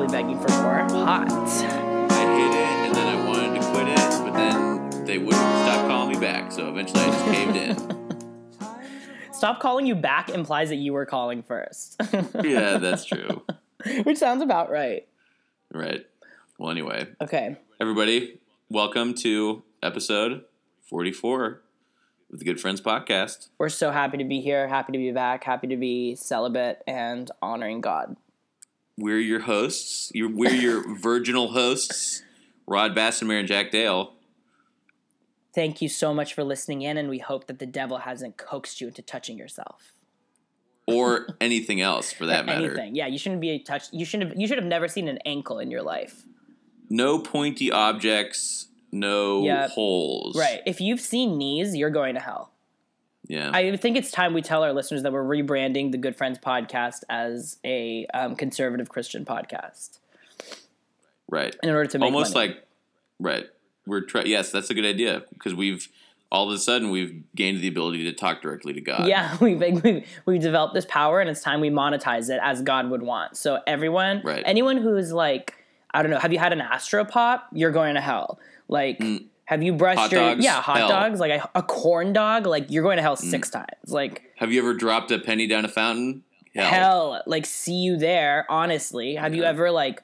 audience is definitely begging for more. Hot. I hit it and then I wanted to quit it, but then they wouldn't stop calling me back. So eventually I just caved in. Stop calling you back implies that you were calling first, Yeah, that's true. which sounds about right. Right. Well, anyway, Okay. everybody, welcome to episode 44 of the Good Friends Podcast. We're so happy to be here, happy to be back, happy to be celibate and honoring God. We're your hosts. You're, we're your virginal hosts, Rod Bassenmeyer and Jack Dale. Thank you so much for listening in, and we hope that the devil hasn't coaxed you into touching yourself. Or anything else for that matter. Anything. Yeah, you shouldn't be touched. You should have. You should have never seen an ankle in your life. No pointy objects, no Yep. holes. Right. If you've seen knees, you're going to hell. Yeah. I think it's time we tell our listeners that we're rebranding the Good Friends podcast as a um, conservative Christian podcast right. in order to make Almost money. like, right. We're try- yes, that's a good idea because we've all of a sudden we've gained the ability to talk directly to God. yeah, we've, we've we've developed this power, and it's time we monetize it as God would want. So everyone, Right. anyone who's like, I don't know, have you had an Astropop? You're going to hell. Like, have you brushed Mm. Hot your dogs? yeah hot Hell. dogs? Like a, a corn dog? Like you're going to hell six Mm. times. Like Have you ever dropped a penny down a fountain? hell. Like see you there. Honestly, have you ever like,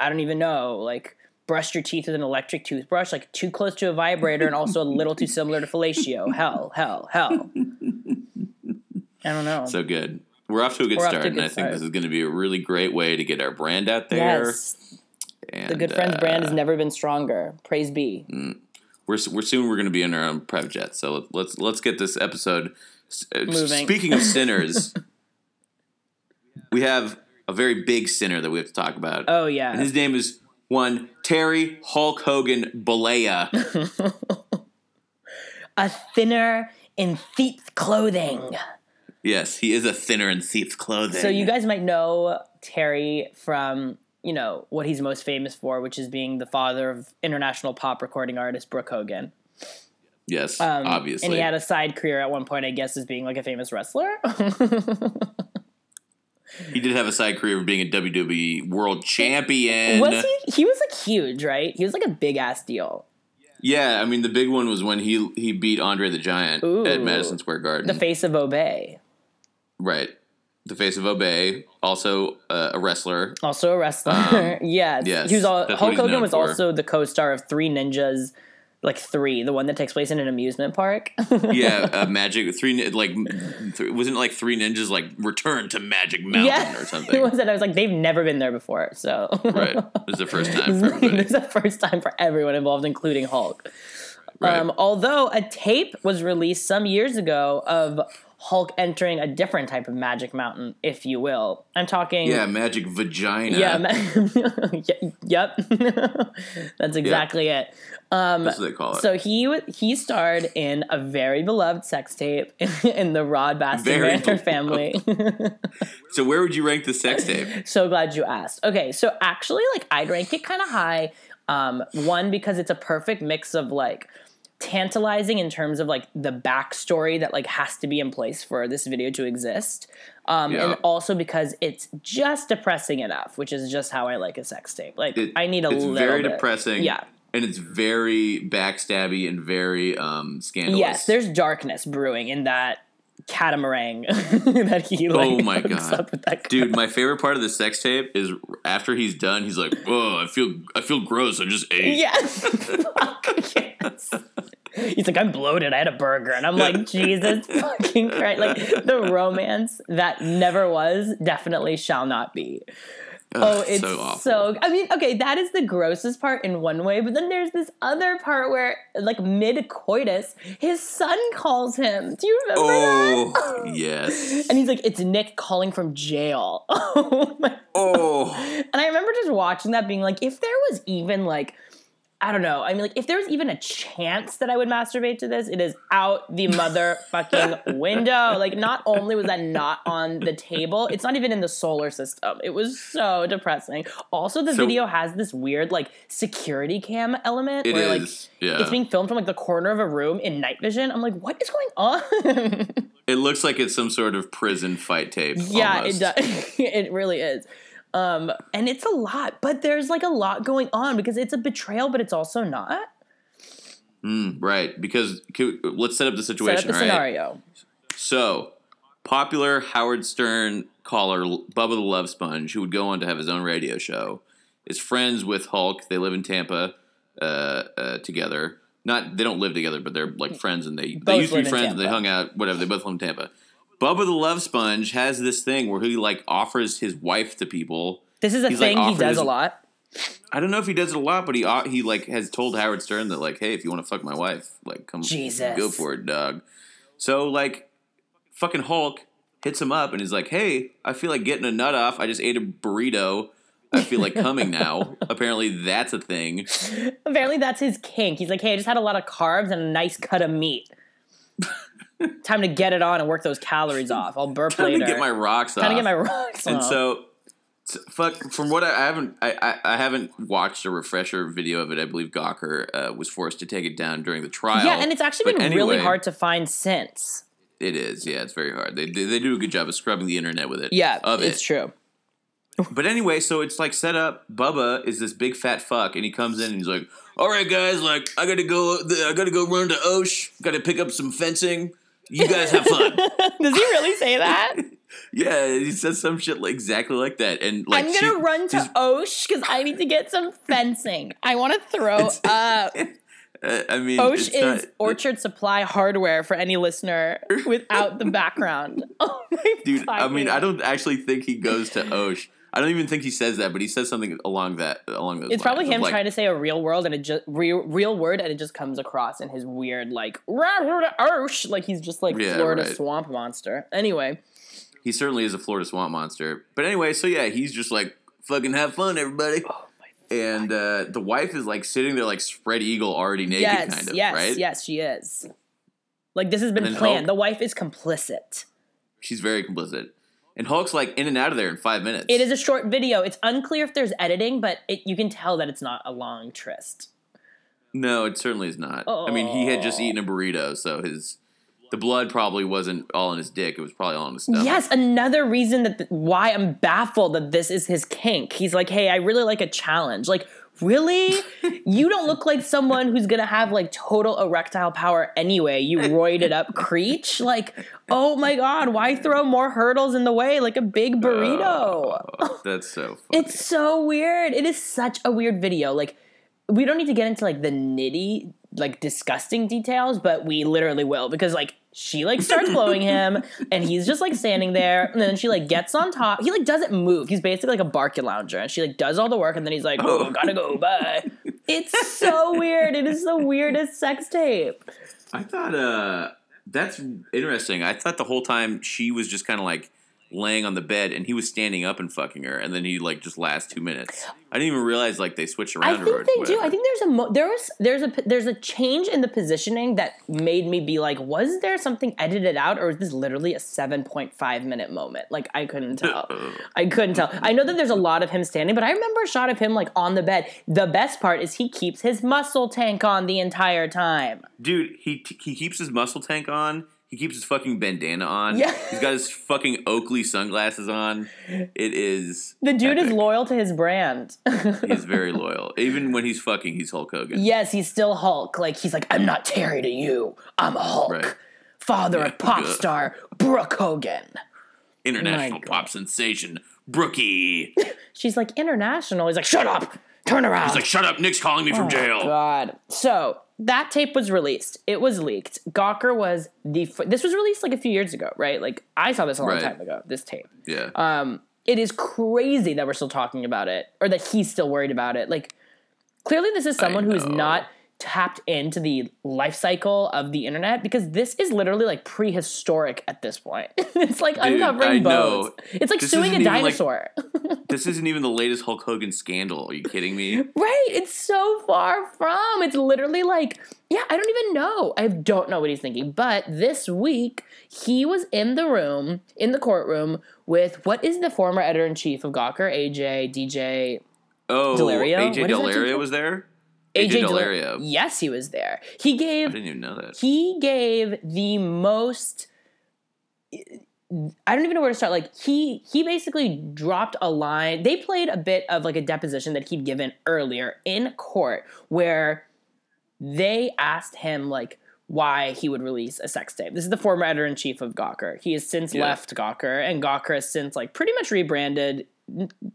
I don't even know, like brushed your teeth with an electric toothbrush, like too close to a vibrator and also a little too similar to fellatio? Hell, hell, hell. I don't know. So good. We're off to a good We're to a start, and good I think this is going to be a really great way to get our brand out there. yes, And, the Good Friends uh, brand has never been stronger. Praise be. We're, we're soon we're going to be in our own private jet. So let's let's get this episode. uh, Moving. Speaking of sinners, we have a very big sinner that we have to talk about. Oh And yeah. his name is one Terry Hulk Hogan Bollea. a thinner in thief clothing. yes, he is a thinner in Thief's clothing. So you guys might know Terry from you know what he's most famous for, which is being the father of international pop recording artist Brooke Hogan. yes, Um, obviously. And he had a side career at one point, I guess, as being like a famous wrestler. He did have a side career of being a WWE World Champion. was he? He was like huge, right? He was like a big ass deal. Yeah, I mean the big one was when he he beat Andre the Giant at Madison Square Garden. The face of Obey, right, the face of Obey, also uh, a wrestler. also a wrestler. yes, Um, yes, He was all, Hulk he's Hogan was for. also the co-star of Three Ninjas, like three, the one that takes place in an amusement park. Yeah, uh, Magic Three like th- wasn't it like Three Ninjas like Return to Magic Mountain yeah, or something. It was, and I was like, they've never been there before, so right, it was the first time for everybody. This is the first time for everyone involved, including Hulk. Right. Um, although a tape was released some years ago of Hulk entering a different type of Magic Mountain, if you will. I'm talking. yeah, Magic Vagina. Yeah. ma- yep. That's exactly it. that's what they call it. So he he starred in a very beloved sex tape in the Rod Very Bastin family. so where would you rank the sex tape? So glad you asked. Okay, so actually, like I'd rank it kind of high. Um, one because it's a perfect mix of like tantalizing in terms of like the backstory that like has to be in place for this video to exist, um, Yeah. and also because it's just depressing enough, which is just how I like a sex tape. Like It- I need a little. it's little very bit. depressing. Yeah. and it's very backstabby and very um scandalous. Yes, there's darkness brewing in that catamaran that he like Oh my God. up with that Dude, my favorite part of the sex tape is after he's done, he's like, "Oh, I feel, I feel gross. I just ate." Yes. Fuck, yes. He's like, I'm bloated. I had a burger. And I'm like, Jesus fucking Christ. Like, the romance that never was definitely shall not be. Oh, it's so so. I mean, okay, that is the grossest part in one way, but then there's this other part where, like, mid coitus, his son calls him. Do you remember that? Oh, yes. And he's like, it's Nick calling from jail. Oh my Oh, and I remember just watching that being like, if there was even like, I don't know. I mean, like, if there was even a chance that I would masturbate to this, it is out the motherfucking window. Like, not only was that not on the table, it's not even in the solar system. It was so depressing. Also, the So- video has this weird, like, security cam element it where, like. Yeah, it's being filmed from like the corner of a room in night vision. I'm like, what is going on? it looks like it's some sort of prison fight tape. yeah, almost. it does. it really is. Um, and it's a lot, but there's like a lot going on because it's a betrayal, but it's also not. Mm, right, because let's set up the Set situation. up the right? scenario. So, popular Howard Stern caller Bubba the Love Sponge, who would go on to have his own radio show, is friends with Hulk. They live in Tampa uh, uh, together. Not they don't live together, but they're like friends, and they they used to be friends, and they hung out. Whatever, they both live in Tampa. Bubba the Love Sponge has this thing where he like offers his wife to people. This is a He's, like, thing he does his- a lot. I don't know if he does it a lot, but he uh, he like has told Howard Stern that like, hey, if you want to fuck my wife, like come Jesus. go for it, dog. So like, fucking Hulk hits him up and he's like, hey, I feel like getting a nut off. I just ate a burrito. I feel like coming now. Apparently, that's a thing. Apparently, that's his kink. He's like, hey, I just had a lot of carbs and a nice cut of meat. Time to get it on and work those calories off. I'll burp Time later. to get my rocks Time off. to get my rocks on. and off. so, s- fuck. From what I, I haven't, I, I, I haven't watched a refresher video of it. I believe Gawker uh, was forced to take it down during the trial. yeah, and it's actually But been really hard to find since. It is, yeah, it's very hard. They they they do a good job of scrubbing the internet with it. Yeah, of it's it. true. But anyway, so it's like set up. Bubba is this big fat fuck, and he comes in and he's like, "All right, guys, like I gotta go. I gotta go run to Osh. Gotta pick up some fencing. You guys have fun." Does he really say that? yeah, he says some shit like exactly like that, and like I'm gonna run to Osh because I need to get some fencing. I want to throw up. I mean, Osh is not- Orchard Supply Hardware for any listener without the background. Oh my dude. I mean, I don't actually think he goes to Osh. I don't even think he says that, but he says something along that along those. It's probably lines of, him like, trying to say a real world and it just real, real word and it just comes across in his weird like "Rah, rah, rah, Osh," like he's just like Yeah, Florida right. swamp monster. Anyway, He certainly is a Florida swamp monster. But anyway, so yeah, he's just like fucking have fun, everybody. oh And uh, the wife is like sitting there like spread eagle, already naked, yes, kind of, yes, right? yes, she is. Like this has been planned. Hulk- The wife is complicit. She's very complicit. And Hulk's like in and out of there in five minutes. It is a short video. It's unclear if there's editing, but it, you can tell that it's not a long tryst. No, it certainly is not. I mean, he had just eaten a burrito, so his the blood probably wasn't all in his dick. It was probably all in his stomach. Yes, another reason that th- why I'm baffled that this is his kink. He's like, "Hey, I really like a challenge." Like, really? you don't look like someone who's gonna have like total erectile power anyway. You roided up creech. Like, oh my god, why throw more hurdles in the way like a big oh, burrito? Oh, that's so funny. It's so weird. It is such a weird video. Like, we don't need to get into like the nitty, like disgusting details, but we literally will because like she like starts blowing him and he's just like standing there and then she like gets on top. He like doesn't move. He's basically like a Barcalounger and she like does all the work and then he's like, oh, gotta go, bye. It's so weird. It is the weirdest sex tape. I thought uh that's interesting. I thought the whole time she was just kind of like laying on the bed and he was standing up and fucking her and then he like just last 2 minutes. I didn't even realize like they switched I around or think they do. I think there's a mo- there was there's a there's a change in the positioning that made me be like, was there something edited out, or is this literally a seven point five minute moment? Like I couldn't tell. I couldn't tell. I know that there's a lot of him standing, but I remember a shot of him like on the bed. The best part is he keeps his muscle tank on the entire time. Dude, he he keeps his muscle tank on. He keeps his fucking bandana on. Yeah. He's got his fucking Oakley sunglasses on. It is The dude is loyal to his brand. He's very loyal. Even when he's fucking, he's Hulk Hogan. yes, he's still Hulk. Like he's like, I'm not Terry to you. I'm a Hulk. Right. Father Yeah. of pop star Brooke Hogan. International pop sensation, Brookie. She's like international. He's like, shut up, turn around. He's like, shut up, Nick's calling me from oh, jail. Oh, God. So that tape was released. It was leaked. Gawker was the. F- this was released like a few years ago, right? Like I saw this a long Right. time ago. This tape. Yeah. Um, it is crazy that we're still talking about it, or that he's still worried about it. Like clearly, this is someone who is not tapped into the life cycle of the internet because this is literally like prehistoric at this point. it's like Dude, uncovering I bones. know. It's like This suing a even, like- dinosaur. this isn't even the latest Hulk Hogan scandal. Are you kidding me? Right. It's so far from. It's literally like, yeah, I don't even know. I don't know what he's thinking. But this week, he was in the room, in the courtroom, with what is the former editor in chief of Gawker, AJ, DJ, Oh, Daulerio? AJ What is that Daulerio was there. AJ, AJ Del- Daulerio. Yes, he was there. He gave. I didn't even know that. he gave the most I don't even know where to start. Like he he basically dropped a line. They played a bit of like a deposition that he'd given earlier in court where they asked him like why he would release a sex tape. This is the former editor in chief of Gawker. He has since Yeah. left Gawker, and Gawker has since like pretty much rebranded.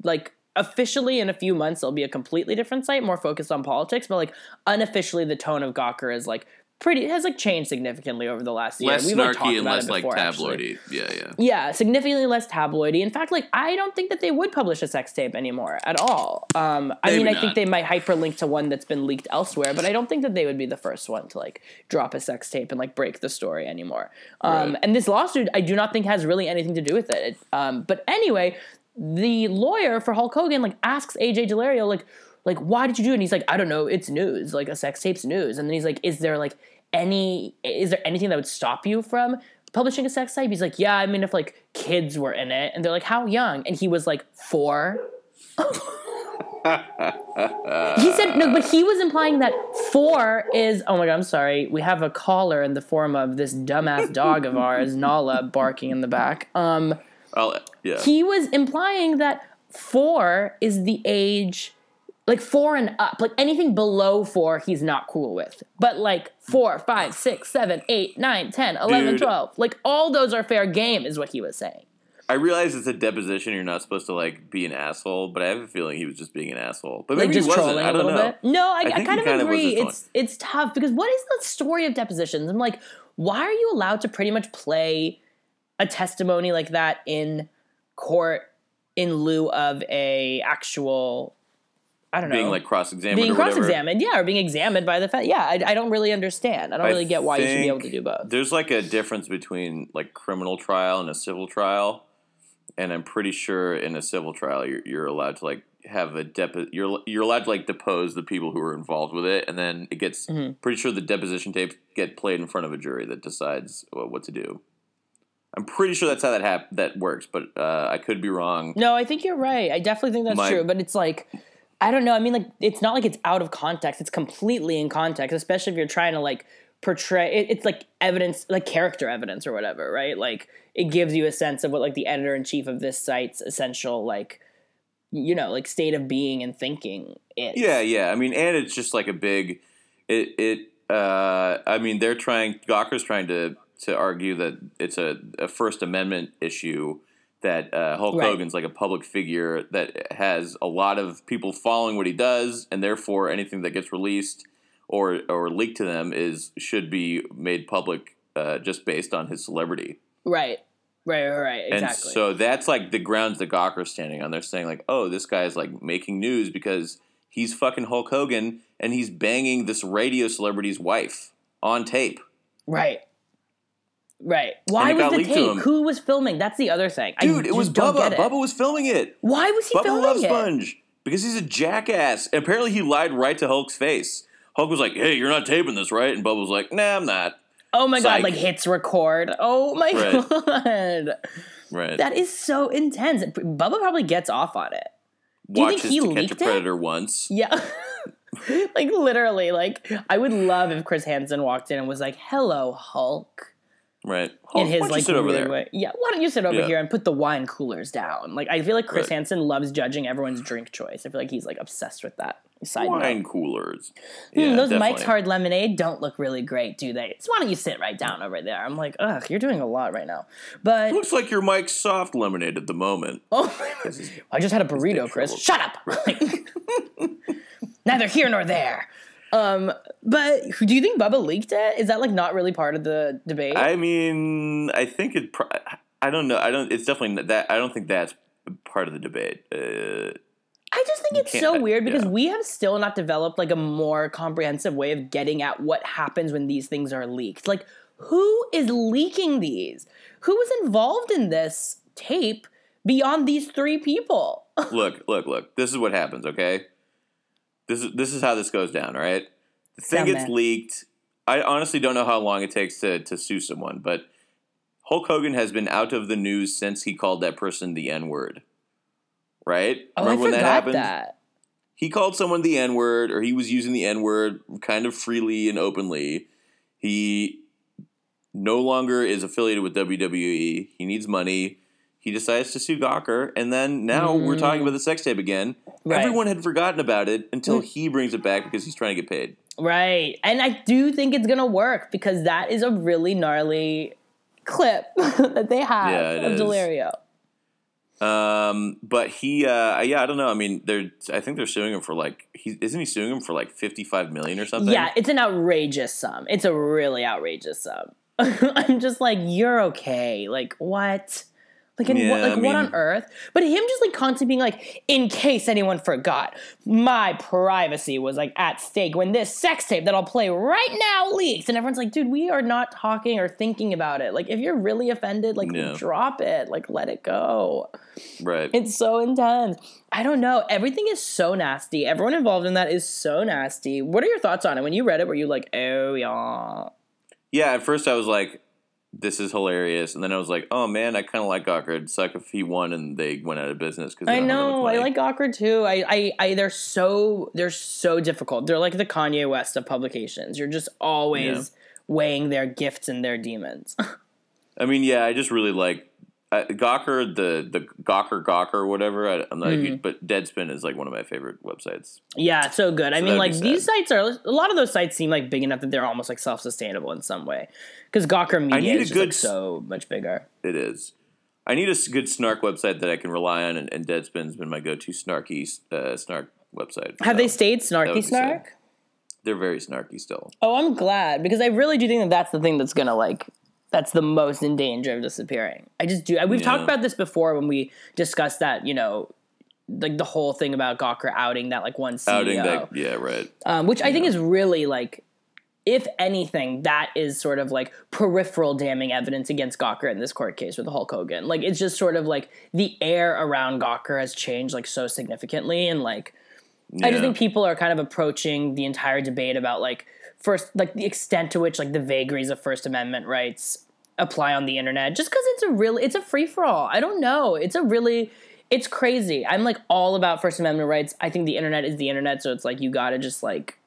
Like officially, in a few months, it'll be a completely different site, more focused on politics. But like unofficially, the tone of Gawker is like pretty has like changed significantly over the last year. less We've like, snarky and less it like before, actually. tabloidy. Yeah, yeah. Yeah, significantly less tabloidy. In fact, like I don't think that they would publish a sex tape anymore at all. Um, I mean, I think they might hyperlink to one that's been leaked elsewhere, but I don't think that they would be the first one to like drop a sex tape and like break the story anymore. Um, Right. And this lawsuit, I do not think has really anything to do with it. Um, but anyway, the lawyer for Hulk Hogan like asks AJ Daulerio like like why did you do it? And he's like, I don't know, it's news. Like a sex tape's news. And then he's like, is there like any is there anything that would stop you from publishing a sex tape? He's like, yeah, I mean if like kids were in it and they're like, how young? And he was like, four. he said no, but he was implying that four is oh my god, I'm sorry. We have a caller in the form of this dumbass dog of ours, Nala, barking in the back. Um yeah. he was implying that four is the age like four and up like anything below four he's not cool with but like four five six seven eight nine ten eleven Dude. twelve like all those are fair game is what he was saying I realize it's a deposition. You're not supposed to like be an asshole, but I have a feeling he was just being an asshole. But like maybe just he wasn't. trolling I a don't little know. bit no i, I, he kind of kind agree just it's it's tough because what is the story of depositions i'm like why are you allowed to pretty much play a testimony like that in court in lieu of a actual i don't know Being like cross-examined being cross-examined, yeah, or being examined by the Fed. Yeah, I, I don't really understand. I don't I really get why you should be able to do both. There's like a difference between like criminal trial and a civil trial, and I'm pretty sure in a civil trial you're, you're allowed to like have a depo- you're you're allowed to like depose the people who are involved with it, and then it gets Mhm. pretty sure the deposition tapes get played in front of a jury that decides what, what to do. I'm pretty sure that's how that hap- that works, but uh, I could be wrong. No, I think you're right. I definitely think that's My- true. But it's like, I don't know. I mean, like, it's not like it's out of context. It's completely in context, especially if you're trying to like portray. It, it's like evidence, like character evidence or whatever, right? Like, it gives you a sense of what like the editor in chief of this site's essential like, you know, like state of being and thinking is. Yeah, yeah. I mean, and it's just like a big. It it. Uh, I mean, they're trying. Gawker's trying to to argue that it's a, a First Amendment issue. That uh, Hulk Right. Hogan's like a public figure that has a lot of people following what he does, and therefore anything that gets released or or leaked to them is should be made public uh, just based on his celebrity. Right. Right. Right. Right. And so that's like the grounds that Gawker's standing on. They're saying like, oh, this guy's like making news because he's fucking Hulk Hogan and he's banging this radio celebrity's wife on tape. Right. Right. Why was the tape? Who was filming? That's the other thing. I Dude, it was Bubba. it. Bubba was filming it. Why was he Bubba filming Love it? Sponge. Because he's a jackass. And apparently he lied right to Hulk's face. Hulk was like, hey, you're not taping this, right? And Bubba was like, nah, I'm not. Oh my Psych. god! Like hits record. Oh my Right. god, Right. that is so intense. Bubba probably gets off on it. do you think he To Catch a leaked it? Predator once. Yeah. like literally, like I would love if Chris Hansen walked in and was like, "Hello, Hulk," Right. In his why don't you like sit over there. way. Yeah, why don't you sit over Yeah. here and put the wine coolers down? Like I feel like Chris Right. Hansen loves judging everyone's drink choice. I feel like he's like obsessed with that. Side note. Wine coolers. Hmm, Yeah, those definitely. Mike's Hard Lemonade don't look really great, do they? So why don't you sit right down over there? I'm like, ugh, you're doing a lot right now. But Looks like your Mike's soft lemonade at the moment. oh, I just had a burrito, Chris. Shut up. Neither here nor there. Um, but do you think Bubba leaked it? Is that like not really part of the debate? I mean, I think it. Pro- I don't know. I don't. It's definitely that. I don't think that's part of the debate. Uh, I just think it's so weird because yeah. we have still not developed like a more comprehensive way of getting at what happens when these things are leaked. Like, who is leaking these? Who was involved in this tape beyond these three people? look, look, look. This is what happens. Okay. This is this is how this goes down. All right. Thing gets leaked. I honestly don't know how long it takes to to sue someone, but Hulk Hogan has been out of the news since he called that person the N word. Right? Oh, Remember I when forgot that happened? that. he called someone the N word, or he was using the N word kind of freely and openly. He no longer is affiliated with WWE. He needs money. He decides to sue Gawker, and then now we're talking about the sex tape again. Right. Everyone had forgotten about it until he brings it back because he's trying to get paid. Right. And I do think it's going to work because that is a really gnarly clip that they have Yeah, of is. Daulerio. Um, but he, uh, yeah, I don't know. I mean, they're, I think they're suing him for like, he isn't he suing him for like fifty-five million or something? Yeah, it's an outrageous sum. It's a really outrageous sum. I'm just like, you're okay. Like, what? Like, in Yeah, what, like I what on earth? But him just like constantly being like, in case anyone forgot, my privacy was like at stake when this sex tape that I'll play right now leaks. And everyone's like, dude, we are not talking or thinking about it. Like, if you're really offended, like, Yeah. drop it. Like, let it go. right. It's so intense. I don't know. Everything is so nasty. Everyone involved in that is so nasty. What are your thoughts on it? When you read it, were you like, oh, yeah. Yeah, at first I was like, "This is hilarious," and then I was like, "Oh man, I kind of like. It'd suck if he won and they went out of business." Because I know. I like Awkward too. I, I, I, they're so, they're so difficult. They're like the Kanye West of publications. You're just always weighing their gifts and their demons. I mean, yeah, I just really like uh, Gawker, the the Gawker Gawker, whatever. I, I'm not, huge, but Deadspin is like one of my favorite websites. yeah, so good. I mean, like these sites are a lot of those sites seem like big enough that they're almost like self sustainable in some way. Because Gawker Media need a is good like so much bigger. It is. I need a good snark website that I can rely on, and, and Deadspin's been my go-to snarky uh, snark website. Have So they stayed snarky snark? They're very snarky still. Oh, I'm glad because I really do think that that's the thing that's gonna like that's the most in danger of disappearing. I just do. We've talked about this before when we discussed that. You know, like the whole thing about Gawker outing that like one CEO, Outing that, yeah, right. um, which I think is really like. If anything, that is sort of like peripheral damning evidence against Gawker in this court case with Hulk Hogan. Like it's just sort of like the air around Gawker has changed like so significantly, and like I just think people are kind of approaching the entire debate about like first like the extent to which like the vagaries of First Amendment rights apply on the internet just because it's a really it's a free for all. I don't know. It's a really it's crazy. I'm like all about First Amendment rights. I think the internet is the internet, so it's like you gotta just like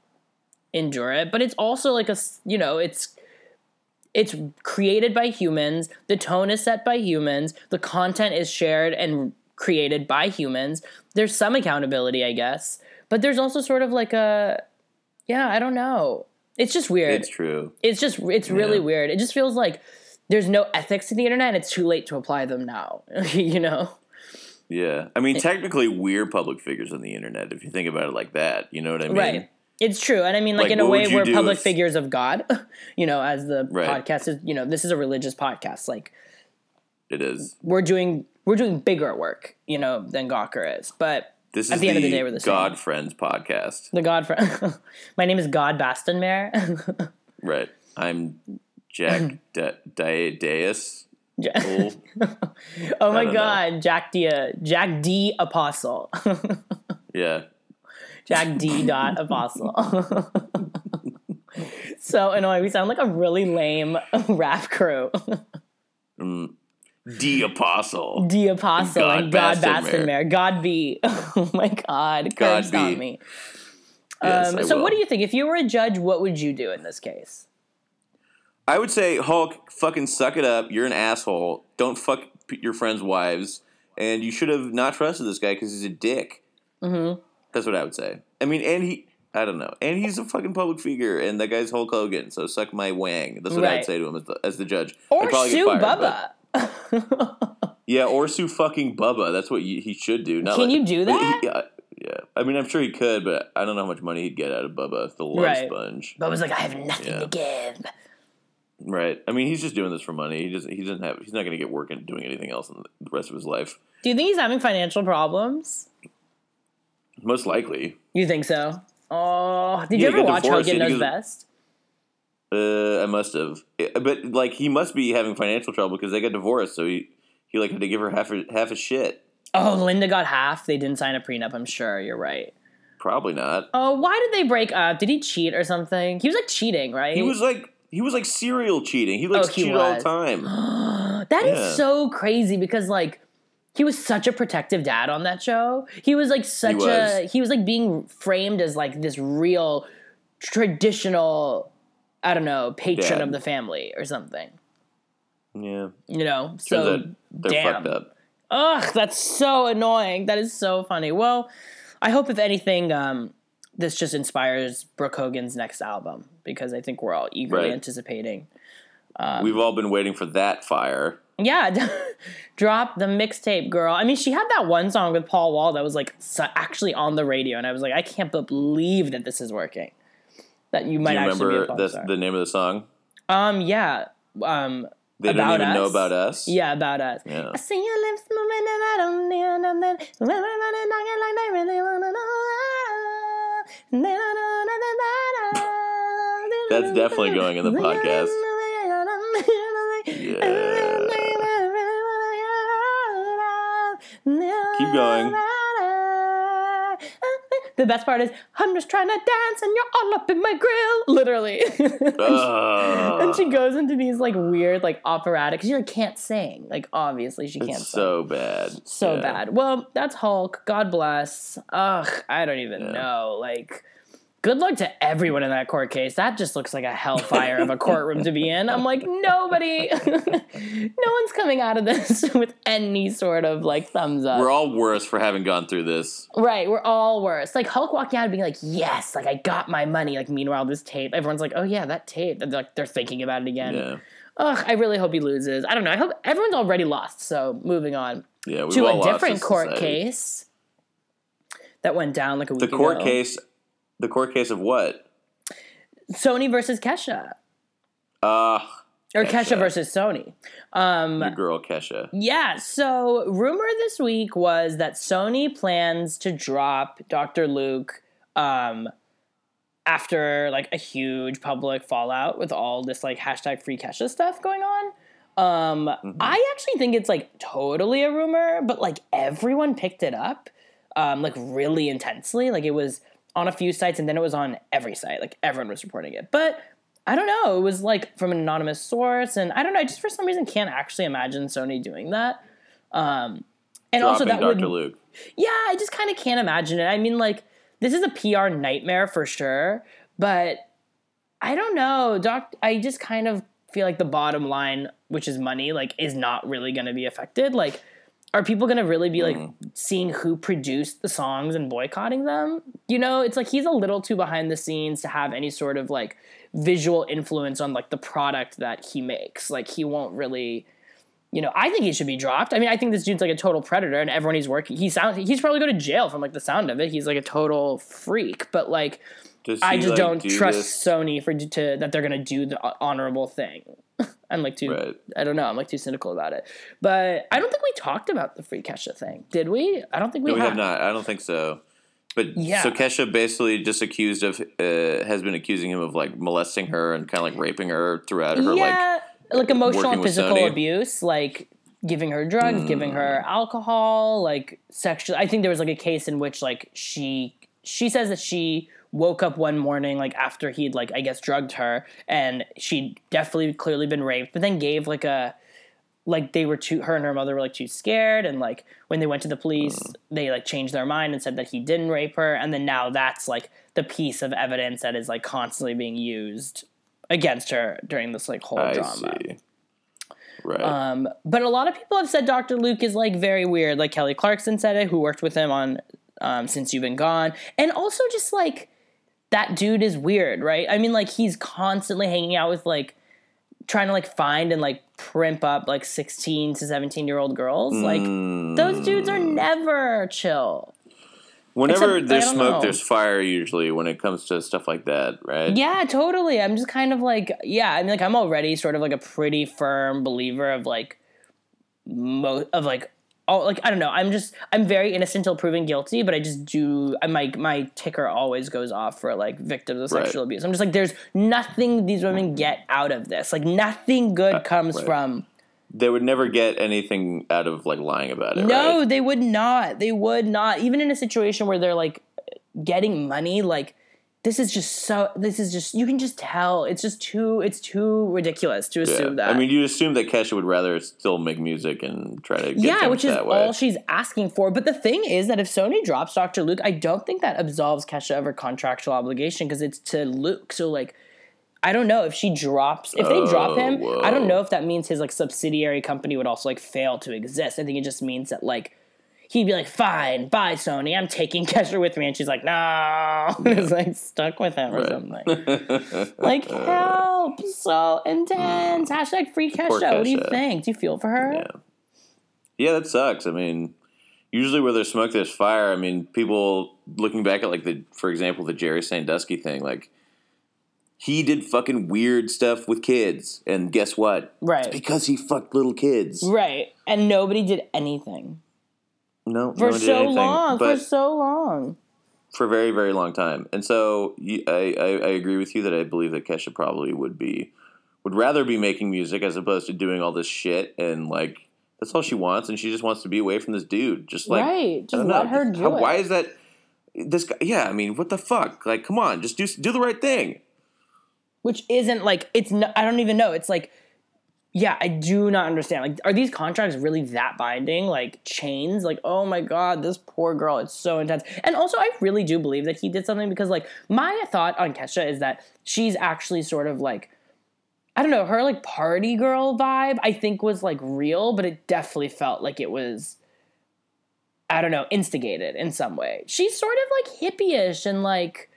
endure it. But it's also like a you know it's it's created by humans. The tone is set by humans. The content is shared and created by humans. There's some accountability, I guess, but there's also sort of like a, yeah, I don't know. It's just weird. It's true. It's just it's really Yeah. weird. It just feels like there's no ethics to the internet. and It's too late to apply them now. you know. Yeah, I mean, technically, we're public figures on the internet if you think about it like that. You know what I mean? Right. It's true. And I mean, like, Like, in a way, we're public if- figures of God, you know, as the Right. podcast is, you know, this is a religious podcast. Like, It is. we're doing we're doing bigger work, you know, than Gawker is. But This is At the end of the day, we're the same. God Friends podcast. the God friend, my name is God Bastonmare. Right. I'm Jack Da- Da- Deus. Ja- Bull. oh my don't know. God, Jack D. Jack D. Apostle, Yeah. Jack D. Dot Apostle. so annoying. We sound like a really lame rap crew. Mm. D Apostle. The Apostle God and God. God be. Oh my God. God Cursed on be. me. Yes, Um, so will. what do you think? If you were a judge, what would you do in this case? I would say, Hulk, fucking suck it up. You're an asshole. Don't fuck your friends' wives. And you should have not trusted this guy because he's a dick. Mm-hmm. That's what I would say. I mean, and he, I don't know. And he's a fucking public figure, and that guy's Hulk Hogan, so suck my wang. That's what Right. I'd say to him as the, as the judge. Or I'd probably get sue fired, but- Bubba. Yeah, or sue fucking Bubba. That's what you, he should do. Not Can like- you do that? he- yeah, yeah. I mean, I'm sure he could, but I don't know how much money he'd get out of Bubba, the love Right. sponge. Bubba's like, I have nothing Yeah. to give. Right. I mean, he's just doing this for money. He doesn't. He doesn't have. He's not going to get work and doing anything else in the rest of his life. Do you think he's having financial problems? Most likely. You think so? Oh, did Yeah, you ever watch divorced, Hogan Knows Best? Uh, I must have. But like, he must be having financial trouble because they got divorced. So he he like had to give her half a, half a shit. Oh, Linda got half. They didn't sign a prenup. I'm sure you're right. Probably not. Oh, why did they break up? Did he cheat or something? He was like cheating, right? He was like he was like serial cheating. He likes Oh, cheated all the time. That is Yeah. so crazy because like he was such a protective dad on that show. He was like such was. a he was like being framed as like this real traditional I don't know, patron Dad. of the family or something. Yeah. You know, so damn. fucked up. Ugh, that's so annoying. That is so funny. Well, I hope if anything, um, this just inspires Brooke Hogan's next album because I think we're all eagerly Right. anticipating. We've all been waiting for that fire. Yeah, drop the mixtape, girl. I mean, she had that one song with Paul Wall that was like actually on the radio, and I was like, I can't believe that this is working. That you might Do you actually be a remember the, the name of the song? um, yeah, um, They don't even know about us. yeah, about us. Yeah. I see your lips moving and I don't need nothing. When we're running knocking like they really wanna know. And they don't know nothing about us. That's definitely going in the podcast. yeah. Keep going. The best part is, I'm just trying to dance and you're all up in my grill. Literally. And she goes into these like weird, like operatic, because she like, can't sing. Like, obviously, she can't It's sing. so bad. So Yeah. bad. Well, that's Hulk. God bless. Ugh, I don't even Yeah. know. Like, good luck to everyone in that court case. That just looks like a hellfire of a courtroom to be in. I'm like, nobody, no one's coming out of this with any sort of like thumbs up. We're all worse for having gone through this. right, we're all worse. Like Hulk walking out and being like, yes, like I got my money. Like meanwhile, this tape, everyone's like, oh yeah, that tape. And they're, like they're thinking about it again. Yeah. Ugh, I really hope he loses. I don't know. I hope everyone's already lost. So moving on Yeah. To all a different court society. case that went down like a week. The court ago. case. The court case of what? Sony versus Kesha, Uh, or Kesha, Kesha. versus Sony. Um, your girl Kesha. yeah. So rumor this week was that Sony plans to drop Dr. Luke um, after like a huge public fallout with all this like hashtag free Kesha stuff going on. Um, Mm-hmm. I actually think it's like totally a rumor, but like everyone picked it up um, like really intensely. Like it was on a few sites and then it was on every site. Like everyone was reporting it. But I don't know. It was like from an anonymous source, and I don't know. I just for some reason can't actually imagine Sony doing that. Um, and also that Dr. would Luke. yeah, I just kind of can't imagine it. I mean, like, this is a PR nightmare for sure, but I don't know. Doc, I just kind of feel like the bottom line, which is money, like, is not really going to be affected. Like, are people going to really be like mm. seeing who produced the songs and boycotting them? You know, it's like he's a little too behind the scenes to have any sort of like visual influence on like the product that he makes. Like, he won't really you know, I think he should be dropped. I mean, I think this dude's like a total predator, and everyone he's working, he sounds, he's probably go to jail from like the sound of it. He's like a total freak, but like, I just like, don't do trust this? Sony for to that they're gonna do the uh, honorable thing. I'm like too, Right. I don't know, I'm like too cynical about it. But I don't think we talked about the free Kesha thing, did we? I don't think we, No, we have not. I don't think so. But Yeah. so Kesha basically just accused of uh, has been accusing him of like molesting her and kind of like raping her throughout her like yeah, like, emotional and physical abuse, like giving her drugs, giving her alcohol, like sexual. I think there was like a case in which like she she says that she woke up one morning like after he'd like I guess drugged her and she'd definitely clearly been raped, but then gave like a like they were too her and her mother were like too scared and like when they went to the police they like changed their mind and said that he didn't rape her and then now that's like the piece of evidence that is like constantly being used against her during this like whole I drama. see. Right. Um, but a lot of people have said Dr. Luke is like very weird. Like Kelly Clarkson said it, who worked with him on um, Since You've Been Gone. And also just like that dude is weird, right? I mean, like he's constantly hanging out with like trying to like find and like primp up like 16 to 17 year old girls. Like those dudes are mm. never chill. Whenever except, there's smoke, know. there's fire usually when it comes to stuff like that, right? Yeah, totally. I'm just kind of like, yeah, I mean, like, I'm already sort of like a pretty firm believer of like, mo- of like, oh, like, I don't know. I'm just, I'm very innocent till proven guilty, but I just do, I, my, my ticker always goes off for like victims of Right. sexual abuse. I'm just like, there's nothing these women get out of this. Like, nothing good comes right. from, They would never get anything out of like lying about it, no, right? they would not. They would not. Even in a situation where they're like getting money, like, this is just so. This is just you can just tell. It's just too. It's too ridiculous to Yeah. assume that. I mean, you assume that Kesha would rather still make music and try to get yeah, which is way. all she's asking for. But the thing is that if Sony drops Dr. Luke, I don't think that absolves Kesha of her contractual obligation because it's to Luke. So like, I don't know if she drops if they drop Oh, him. I don't know if that means his like subsidiary company would also like fail to exist. I think it just means that like he'd be like, "Fine, bye, Sony. I'm taking Kesha with me," and she's like, "No," it's like stuck with him or something. Like uh, help, so mm. intense. Hashtag free Kesha. Poor What do you think? Do you feel for her? Yeah. Yeah, that sucks. I mean, usually where there's smoke, there's fire. I mean, people looking back at like the, for example, the Jerry Sandusky thing, like he did fucking weird stuff with kids, and guess what? Right. Because he fucked little kids. Right. And nobody did anything No, for no so anything, long. For so long. for a very, very long time. And so you, I, I, I agree with you that I believe that Kesha probably would be would rather be making music as opposed to doing all this shit and like that's all she wants, and she just wants to be away from this dude. Just like right. Just let know. her do How- it. Why is that? This guy, yeah. I mean, what the fuck? Like, come on, just do do the right thing. which isn't like it's no, I don't even know. It's like yeah, I do not understand. Like are these contracts really that binding? Like chains? Like oh my god, this poor girl, it's so intense. And also I really do believe that he did something because like my thought on Kesha is that she's actually sort of like I don't know, her like party girl vibe I think was like real, but it definitely felt like it was I don't know, instigated in some way. She's sort of like hippie-ish and like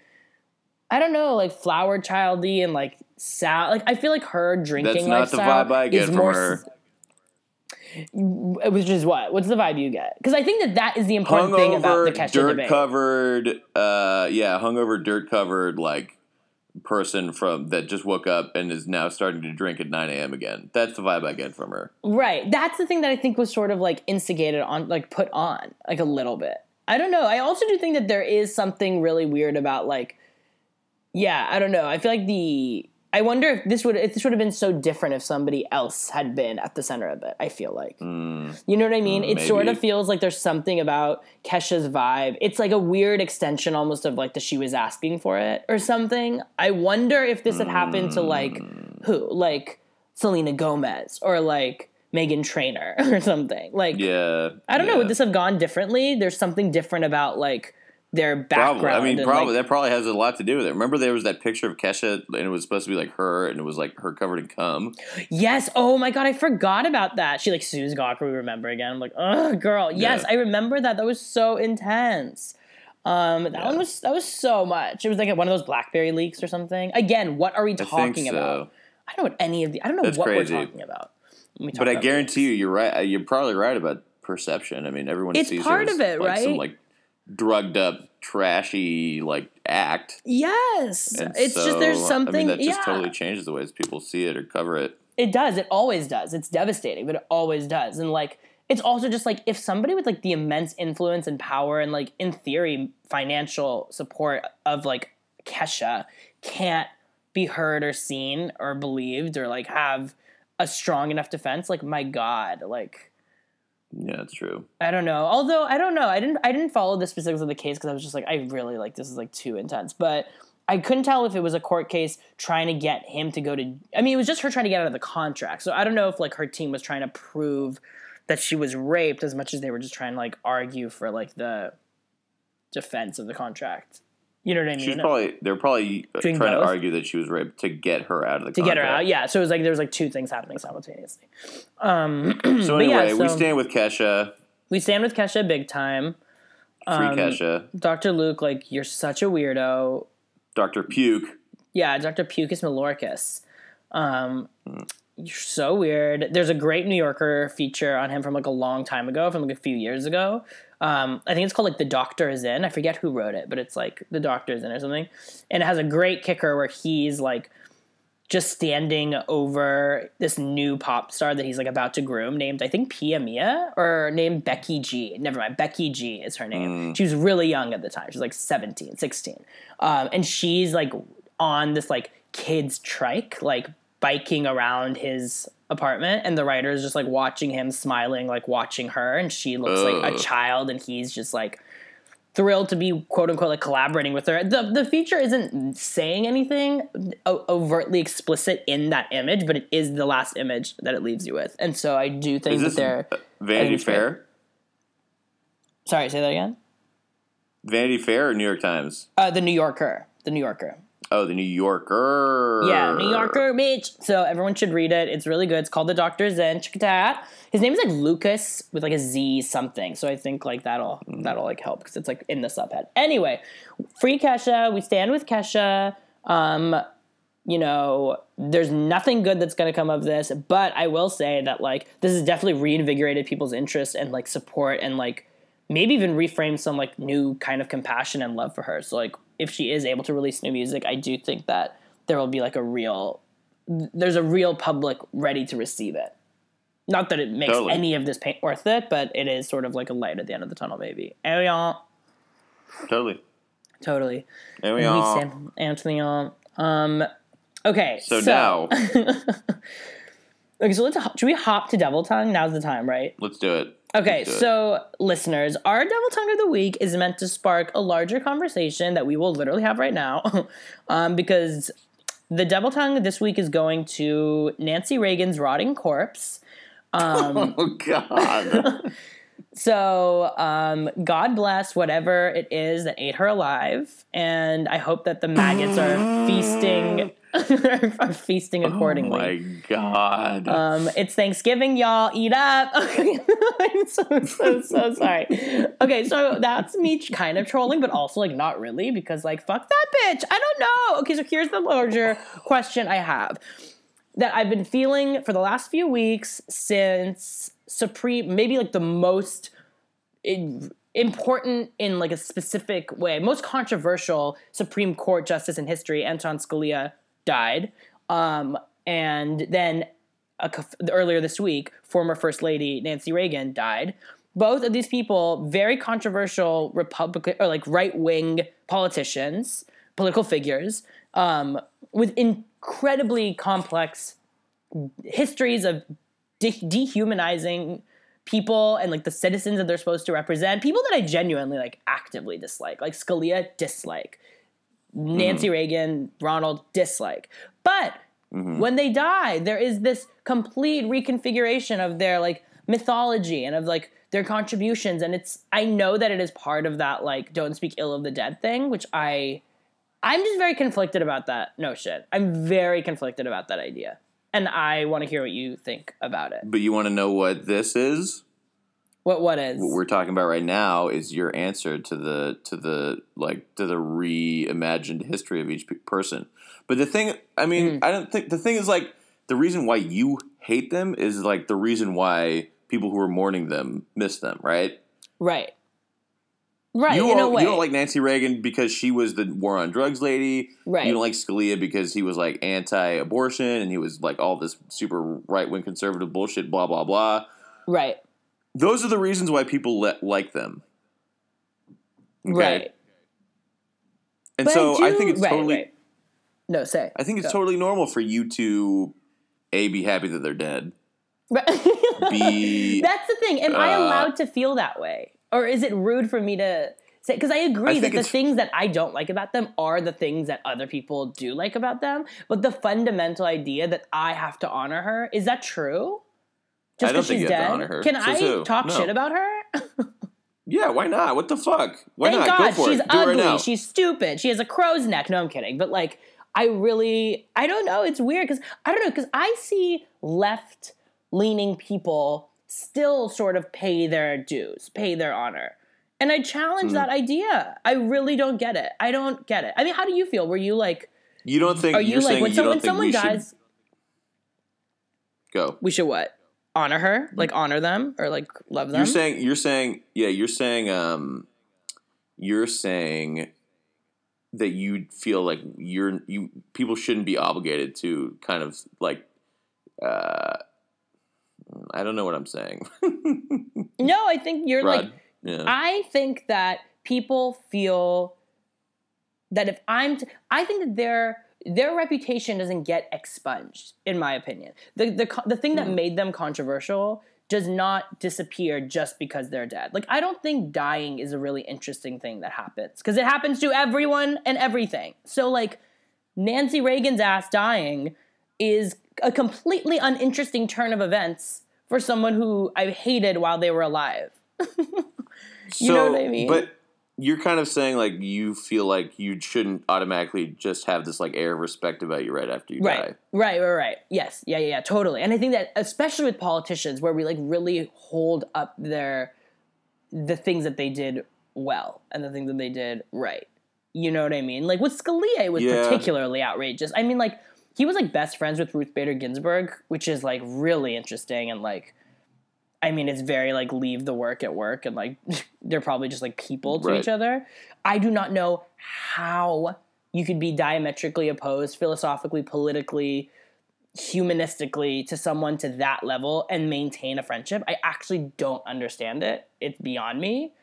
I don't know, like flower childy and like sad. Like I feel like her drinking That's not the vibe I get from more. her. Which is what? What's the vibe you get? Because I think that that is the important thing about the Hungover, Kesha dirt debate. covered. Uh, yeah, hungover, dirt covered, like person from that just woke up and is now starting to drink at 9 a.m. again. That's the vibe I get from her. Right. That's the thing that I think was sort of like instigated on, like put on, like a little bit. I don't know. I also do think that there is something really weird about like, yeah, I don't know. I feel like the. I wonder if this would if this would have been so different if somebody else had been at the center of it. I feel like. Hmm. You know what I mean? it sort of feels like there's something about Kesha's vibe. It's like a weird extension almost of like that she was asking for it or something. I wonder if this had happened to like hmm. who? Like Selena Gomez or like Meghan Trainor or something. Like Yeah, I don't know, would this have gone differently? There's something different about like their background. Probably. I mean, probably like- that probably has a lot to do with it. Remember, there was that picture of Kesha, and it was supposed to be like her, and it was like her covered in cum. Yes. Oh my god, I forgot about that. She like sues Gawker. We remember again. I'm like, oh girl. Yes, Yeah. I remember that. That was so intense. Um, that Yeah. one was that was so much. It was like one of those BlackBerry leaks or something. Again, what are we I talking think so. about? I don't know what any of the. I don't know That's what crazy. we're talking about. talk But I guarantee you, you're right. You're probably right about perception. I mean, everyone It's sees part of it, like, Some right? like drugged up, trashy like act. Yes, And it's just there's something. I mean, that just yeah. totally changes the ways people see it or cover it. It does. It always does. It's devastating, but it always does. And like, it's also just like if somebody with like the immense influence and power and like in theory financial support of like Kesha can't be heard or seen or believed or like have a strong enough defense, like my God, like Yeah, it's true. I don't know. Although I don't know. I didn't I didn't follow the specifics of the case because I was just like, I really like this is like too intense. But I couldn't tell if it was a court case trying to get him to go to I mean, it was just her trying to get out of the contract. So I don't know if like her team was trying to prove that she was raped as much as they were just trying to like argue for like the defense of the contract. You know what I mean? She's probably they're probably uh, Doing trying to argue that she was raped to get her out of the to get her out. Yeah. So it was like there was like two things happening simultaneously. Um So But yeah, anyway, we stand with Kesha, we stand with Kesha big time. free Um, Kesha, Dr. Luke, like you're such a weirdo. Doctor Puke. Yeah, Dr. Pucus Malorcus. Um, You're so weird. There's a great New Yorker feature on him from like a long time ago, from like a few years ago. Um, I think it's called like The Doctor is In. I forget who wrote it, but it's like The Doctor is In or something. And it has a great kicker where he's like just standing over this new pop star that he's like about to groom named I think Pia Mia or named Becky G. Never mind. Becky G is her name. She was really young at the time. She was like 17, 16. Um, and she's like on this like kids trike, like biking around his apartment and the writer is just like watching him smiling, like watching her, and she looks like a child and he's just like thrilled to be quote unquote like collaborating with her. The the feature isn't saying anything o- overtly explicit in that image, but it is the last image that it leaves you with. And so I do think that they're Vanity great. Fair? sorry, say that again. Vanity Fair or New York Times? Uh, the New Yorker, the New Yorker. Oh, the New Yorker. Yeah, New Yorker, bitch. So everyone should read it. It's really good. It's called The Doctor Zen. Check it out. His name is like Lucas with like a Z something. So I think like that'll that'll like help because it's like in the subhead. Anyway, free Kesha. We stand with Kesha. Um, you know, there's nothing good that's going to come of this, but I will say that like this has definitely reinvigorated people's interest and like support and like maybe even reframe some like new kind of compassion and love for her. So like if she is able to release new music, I do think that there will be like a real there's a real public ready to receive it. Not that it makes Totally. any of this pain worth it, but it is sort of like a light at the end of the tunnel, maybe. Yeah, Totally. totally. There we We Anthony on. Um, okay, So, now, okay, so let's should we hop to Devil Tongue? Now's the time, right? let's do it. Okay, Let's do it. so listeners, our Devil Tongue of the Week is meant to spark a larger conversation that we will literally have right now, um, because the Devil Tongue this week is going to Nancy Reagan's rotting corpse. Um, Oh God. So, um, God bless whatever it is that ate her alive, and I hope that the maggots are feasting, are feasting accordingly. Oh my God. Um, it's Thanksgiving, y'all. Eat up. I'm so so so sorry. Okay, so that's me kind of trolling, but also like not really because like fuck that bitch. I don't know. Okay, so here's the larger question I have that I've been feeling for the last few weeks since Supreme, maybe like the most important in like a specific way, most controversial Supreme Court justice in history, Anton Scalia died, um, and then a, earlier this week, former First Lady Nancy Reagan died. Both of these people, very controversial Republican or like right wing politicians, political figures, um, with incredibly complex histories of de- dehumanizing people and like the citizens that they're supposed to represent. People that I genuinely like actively dislike, like Scalia dislike, Mm-hmm. Nancy Reagan, Ronald dislike. But mm-hmm. when they die, there is this complete reconfiguration of their like mythology and of like their contributions. And it's I know that it is part of that like don't speak ill of the dead thing, which I I'm just very conflicted about that notion. I'm very conflicted about that idea. And I want to hear what you think about it. but you want to know what this is? What what is? What we're talking about right now is your answer to the to the like to the reimagined history of each person. But the thing, I mean, mm. I don't think the thing is like the reason why you hate them is like the reason why people who are mourning them miss them, right? right. Right, you, in a way. you don't like Nancy Reagan because she was the war on drugs lady. Right. You don't like Scalia because he was like anti-abortion and he was like all this super right-wing conservative bullshit. Blah blah blah. right. Those are the reasons why people le- like them. Okay? Right. And But so I, do- think it's right, totally. right. No, say. I think it's Go. totally normal for you to a be happy that they're dead. Right. Be That's the thing. Am I uh, allowed to feel that way? Or is it rude for me to say? Because I agree I that the things that I don't like about them are the things that other people do like about them. But the fundamental idea that I have to honor her, is that true? Just I don't 'cause think she's you have to dead? honor her. Can Says I who? talk No. shit about her? yeah. Why not? What the fuck? Why Thank not? God, Go for she's it. Do it right ugly. now. she's stupid. She has a crow's neck. No, I'm kidding. But like, I really, I don't know. It's weird because I don't know because I see left leaning people still sort of pay their dues, pay their honor. And I challenge Hmm. that idea. I really don't get it. I don't get it. I mean, how do you feel? Were you like, you don't think are you you're like saying when you someone, don't think someone we dies, should go? we should what? Honor her? Like honor them or like love them? You're saying you're saying yeah, you're saying um you're saying that you feel like you're you people shouldn't be obligated to kind of like uh I don't know what I'm saying. no, I think you're like yeah. I think that people feel that if I'm, t- I think that their their reputation doesn't get expunged. In my opinion, the the the thing that hmm. made them controversial does not disappear just because they're dead. Like I don't think dying is a really interesting thing that happens because it happens to everyone and everything. So like Nancy Reagan's ass dying is a completely uninteresting turn of events for someone who I hated while they were alive. you know what I mean? But you're kind of saying like you feel like you shouldn't automatically just have this like air of respect about you right after you right. die. Right, right, right. Yes, yeah, yeah, yeah, totally. And I think that especially with politicians, where we like really hold up their the things that they did well and the things that they did right. You know what I mean? Like with Scalia, it was Yeah. particularly outrageous. I mean, like he was like best friends with Ruth Bader Ginsburg, which is like really interesting and like. I mean, it's very like leave the work at work, and like they're probably just like people to Right. each other. I do not know how you could be diametrically opposed, philosophically, politically, humanistically to someone to that level and maintain a friendship. I actually don't understand it. It's beyond me.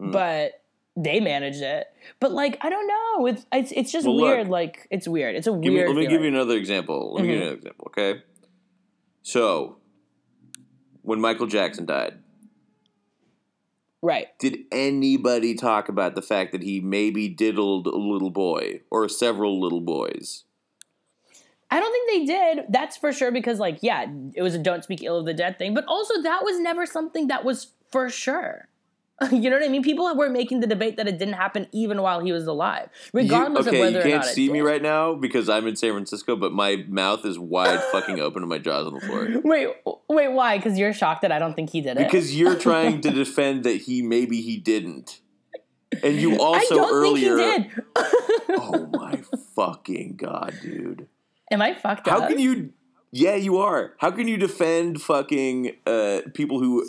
Mm. But they managed it. But like, I don't know. It's it's, it's just Well, look. weird. like, it's weird. It's a Give me, weird. let me give you another example. Let me give you Mhm. another example, okay? So, when Michael Jackson died, right. did anybody talk about the fact that he maybe diddled a little boy or several little boys? I don't think they did. That's for sure because, like, yeah, it was a don't speak ill of the dead thing, but also that was never something that was for sure. you know what I mean? People were making the debate that it didn't happen even while he was alive, regardless you, okay, of whether you can't see me right now because I'm in San Francisco, but my mouth is wide fucking open and my jaw's on the floor. Wait, wait, why? Because you're shocked that I don't think he did it. Because you're trying to defend that he maybe he didn't. And you also I don't earlier think he did. Oh my fucking god, dude. Am I fucked How up? How can you? Yeah, you are. How can you defend fucking uh, people who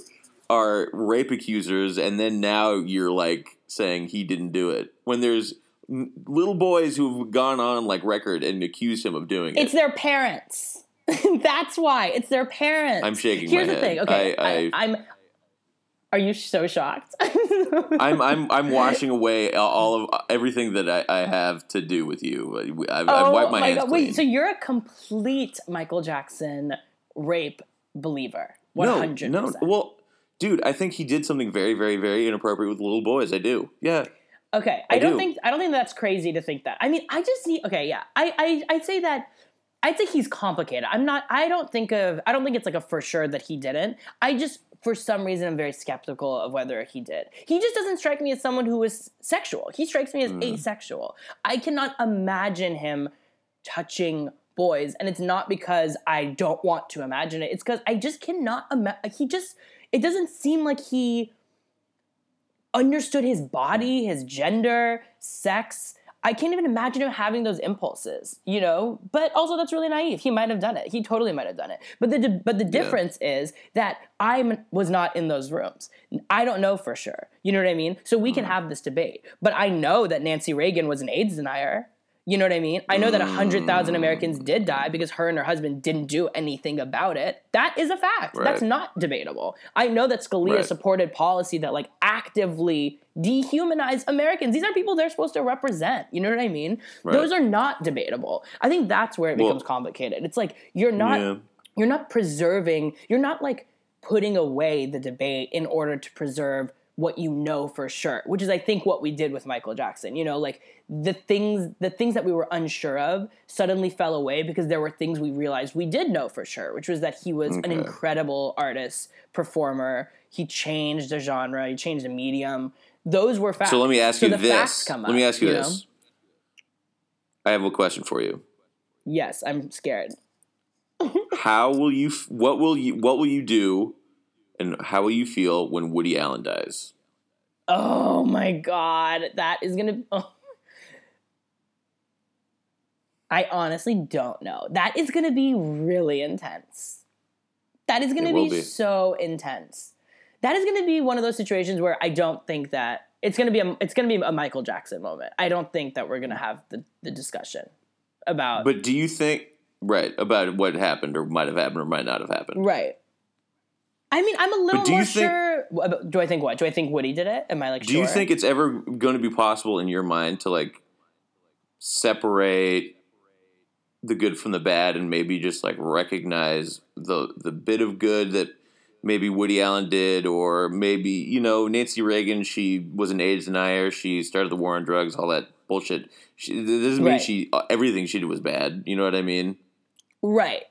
are rape accusers, and then now you're like saying he didn't do it when there's little boys who've gone on like record and accused him of doing it. It's their parents. That's why. It's their parents. I'm shaking Here's my the head. thing. Okay, I- I- I, am Are you so shocked? I'm I'm I'm washing away all of everything that I, I have to do with you. I've, I've oh wiped my, my hands god! clean. Wait, so you're a complete Michael Jackson rape believer? One no, hundred no. Well, dude, I think he did something very, very, very inappropriate with little boys. I do. Yeah. Okay, I I, don't do. think I don't think that's crazy to think that. I mean, I just see. Okay, yeah, I I I'd say that. I'd say he's complicated. I'm not. I don't think of. I don't think it's like a for sure that he didn't. I just, for some reason, I'm very skeptical of whether he did. He just doesn't strike me as someone who is sexual. He strikes me as Mm. asexual. I cannot imagine him touching boys, and it's not because I don't want to imagine it. It's because I just cannot imagine. He just. It doesn't seem like he understood his body, his gender, sex. I can't even imagine him having those impulses, you know. But also, that's really naive. He might have done it. He totally might have done it. But the but the difference is that I was not in those rooms. I don't know for sure. You know what I mean? So we can hmm. have this debate. But I know that Nancy Reagan was an AIDS denier. You know what I mean? I know that 100,000 mm. Americans did die because her and her husband didn't do anything about it. That is a fact. That's not debatable. I know that Scalia Right. supported policy that like actively dehumanized Americans. These are people they're supposed to represent. You know what I mean? Right. Those are not debatable. I think that's where it Well- becomes complicated. It's like you're not Yeah. you're not preserving, you're not like putting away the debate in order to preserve what you know for sure, which is I think what we did with Michael Jackson. You know, like the things the things that we were unsure of suddenly fell away because there were things we realized we did know for sure, which was that he was an incredible artist, performer. He changed the genre, he changed the medium. Those were facts. So let me ask So you this. come Let me ask you, know? this. I have a question for you. Yes, I'm scared. How will you? What will you? What will you do? And how will you feel when Woody Allen dies? Oh my god, that is gonna. Oh. I honestly don't know. That is gonna be really intense. That is gonna be, be. so intense. That is gonna be one of those situations where I don't think that it's gonna be a it's gonna be a Michael Jackson moment. I don't think that we're gonna have the, the discussion about But do you think right about what happened or might have happened or might not have happened? right. I mean, I'm a little do you more think- sure. Do I think what? Do I think Woody did it? Am I like? Do you think it's ever going to be possible in your mind to like separate the good from the bad and maybe just like recognize the the bit of good that maybe Woody Allen did or maybe you know Nancy Reagan she was an AIDS denier she started the war on drugs all that bullshit she, doesn't mean Right. she uh, everything she did was bad you know what I mean. Right,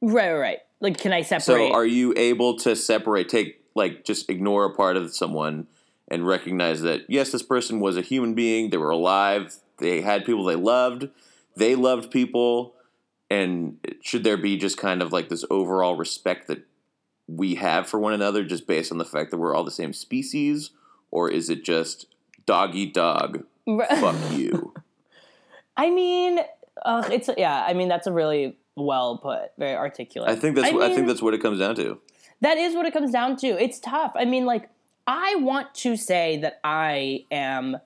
right, right. Like, can I separate? so are you able to separate take like just ignore a part of someone and recognize that yes, this person was a human being. They were alive. They had people they loved. They loved people. And should there be just kind of like this overall respect that we have for one another just based on the fact that we're all the same species? Or is it just dog eat dog? Fuck you. I mean, uh, it's yeah. I mean, that's a really well put, very articulate. I think that's I what I think that's what it comes down to. That is what it comes down to. It's tough. I mean, like, I want to say that I am.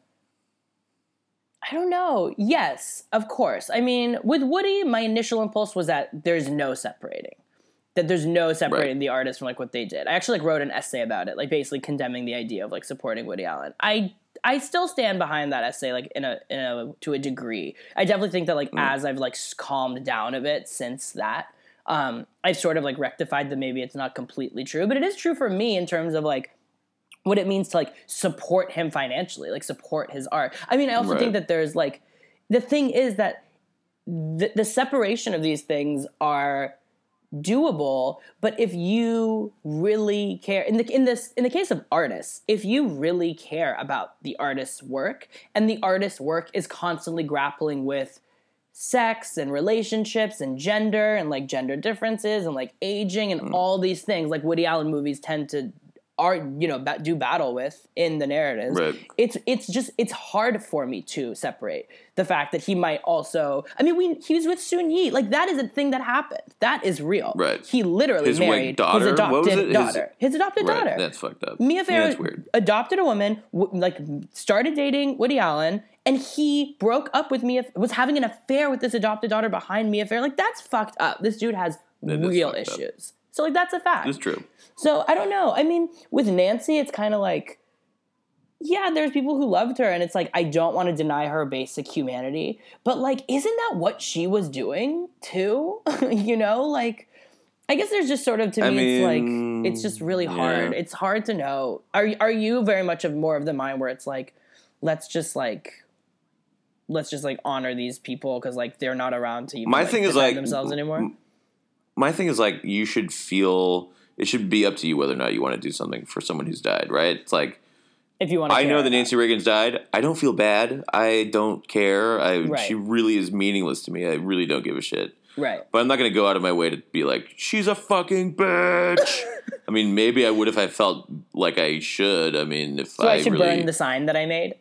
I don't know. Yes, of course. I mean, with Woody, my initial impulse was that there's no separating. That there's no separating Right. the artist from like what they did. I actually like wrote an essay about it, like basically condemning the idea of like supporting Woody Allen. I I still stand behind that essay, like in a in a to a degree. I definitely think that like as I've like calmed down a bit since that, um, I've sort of like rectified that maybe it's not completely true, but it is true for me in terms of like what it means to like support him financially, like support his art. I mean, I also Right. think that there's like the thing is that the, the separation of these things are doable but if you really care in the in this in the case of artists if you really care about the artist's work and the artist's work is constantly grappling with sex and relationships and gender and like gender differences and like aging and mm. all these things like Woody Allen movies tend to are you know do battle with in the narratives Right. it's it's just it's hard for me to separate the fact that he might also I mean we he was with Soon-Yi like that is a thing that happened that is real Right. he literally His, married daughter? his What was adopted it? His- daughter his, adopted Right. daughter That's fucked up. Mia Yeah, Farrow weird. adopted a woman, w- like started dating Woody Allen, and he broke up with Mia. Was having an affair with this adopted daughter behind Mia Farrow. Like that's fucked up. This dude has That real issues. So like that's a fact. It's true. So I don't know. I mean, with Nancy, it's kind of like, yeah, there's people who loved her, and it's like I don't want to deny her basic humanity, but like, isn't that what she was doing too? you know, like. I guess there's just sort of to I me, it's like it's just really hard. yeah. It's hard to know. Are are you very much of more of the mind where it's like, let's just like, let's just like honor these people because like they're not around to even My like, thing is, like, themselves anymore. My thing is like you should feel it should be up to you whether or not you want to do something for someone who's died, right? It's like If you want, to I know that Nancy Reagan's died. I don't feel bad. I don't care. I Right. she really is meaningless to me. I really don't give a shit. right? But I'm not going to go out of my way to be like she's a fucking bitch. I mean, maybe I would if I felt like I should. I mean, if So I, I, should really burn the sign that I made.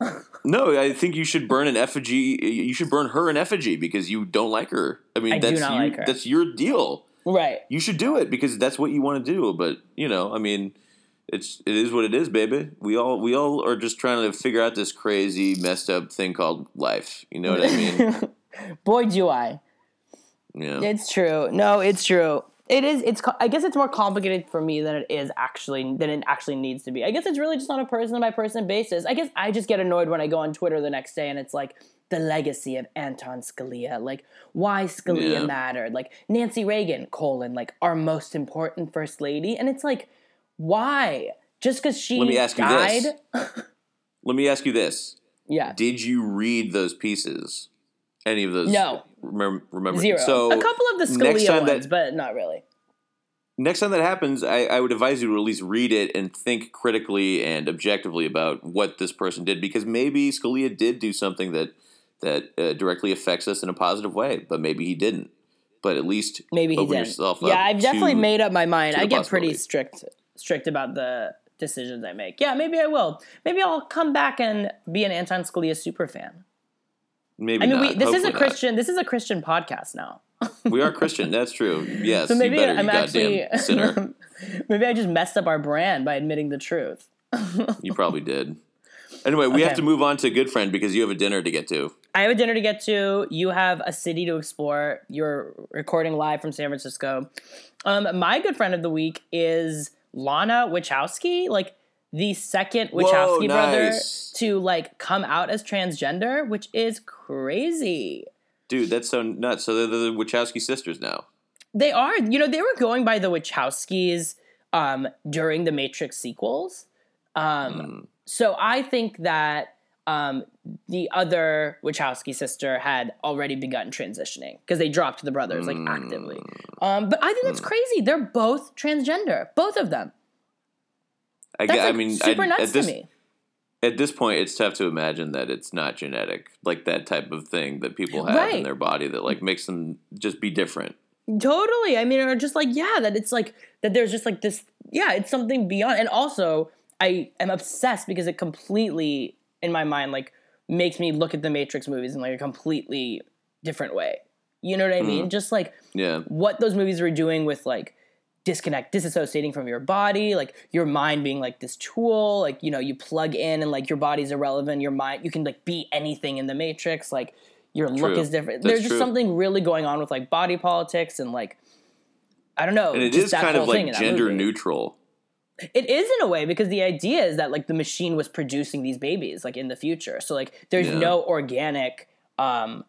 No, I think you should burn an effigy. You should burn her an effigy because you don't like her. I mean, I that's you, like that's your deal. Right. you should do it because that's what you want to do. But you know, I mean, it's it is what it is, baby. We all we all are just trying to figure out this crazy, messed up thing called life. You know what I mean? Boy, do I. Yeah. It's true. No, it's true. It is. It's. I guess it's more complicated for me than it is actually than it actually needs to be. I guess it's really just on a person by person basis. I guess I just get annoyed when I go on Twitter the next day and it's like the legacy of Anton Scalia, like why Scalia Yeah. mattered, like Nancy Reagan colon like our most important first lady, and it's like why just because she Let me ask you this. Let me ask you this: Yeah. Did you read those pieces? Any of those? No. Remember? Remember? Zero. So a couple of the Scalia time that- ones, but not really. next time that happens, I, I would advise you to at least read it and think critically and objectively about what this person did, because maybe Scalia did do something that that uh, directly affects us in a positive way, but maybe he didn't. But at least Maybe he didn't. yeah, I've definitely to- made up my mind. I get pretty strict strict about the decisions I make. Yeah, maybe I will. Maybe I'll come back and be an Anton Scalia super fan. Maybe I mean, not. we, this is a Hopefully not. Christian. This is a Christian podcast now. We are Christian. That's true. Yes. So maybe better, I'm actually sinner. maybe I just messed up our brand by admitting the truth. You probably did. Anyway, we have to move on to good friend because you have a dinner to get to. I have a dinner to get to. You have a city to explore. You're recording live from San Francisco. Um, my good friend of the week is Lana Wachowski, like the second Wachowski brother nice. to like come out as transgender, which is crazy. Dude, that's so nuts. So they're the Wachowski sisters now. They are, you know, they were going by the Wachowskis um, during the Matrix sequels. Um, Hmm. So I think that um, the other Wachowski sister had already begun transitioning because they dropped the brothers like actively. Um, but I think that's crazy. They're both transgender, both of them. I, That's like I mean, super I, nuts at this to me. at this point, it's tough to imagine that it's not genetic, like that type of thing that people have Right. in their body that like makes them just be different. Totally. I mean, or just like, yeah, that it's like that there's just like this, yeah, it's something beyond. And also, I am obsessed because it completely, in my mind, like makes me look at the Matrix movies in like a completely different way. You know what I mean? Mm-hmm. Just like Yeah, what those movies were doing with like disconnect, disassociating from your body, like your mind being like this tool, like, you know, you plug in and like your body's irrelevant, your mind, you can like be anything in the Matrix, like your look is different. That's There's just true. something really going on with like body politics and like, I don't know. and it just is that kind of thing like gender neutral. It is in a way because the idea is that like the machine was producing these babies like in the future. So like there's Yeah. no organic um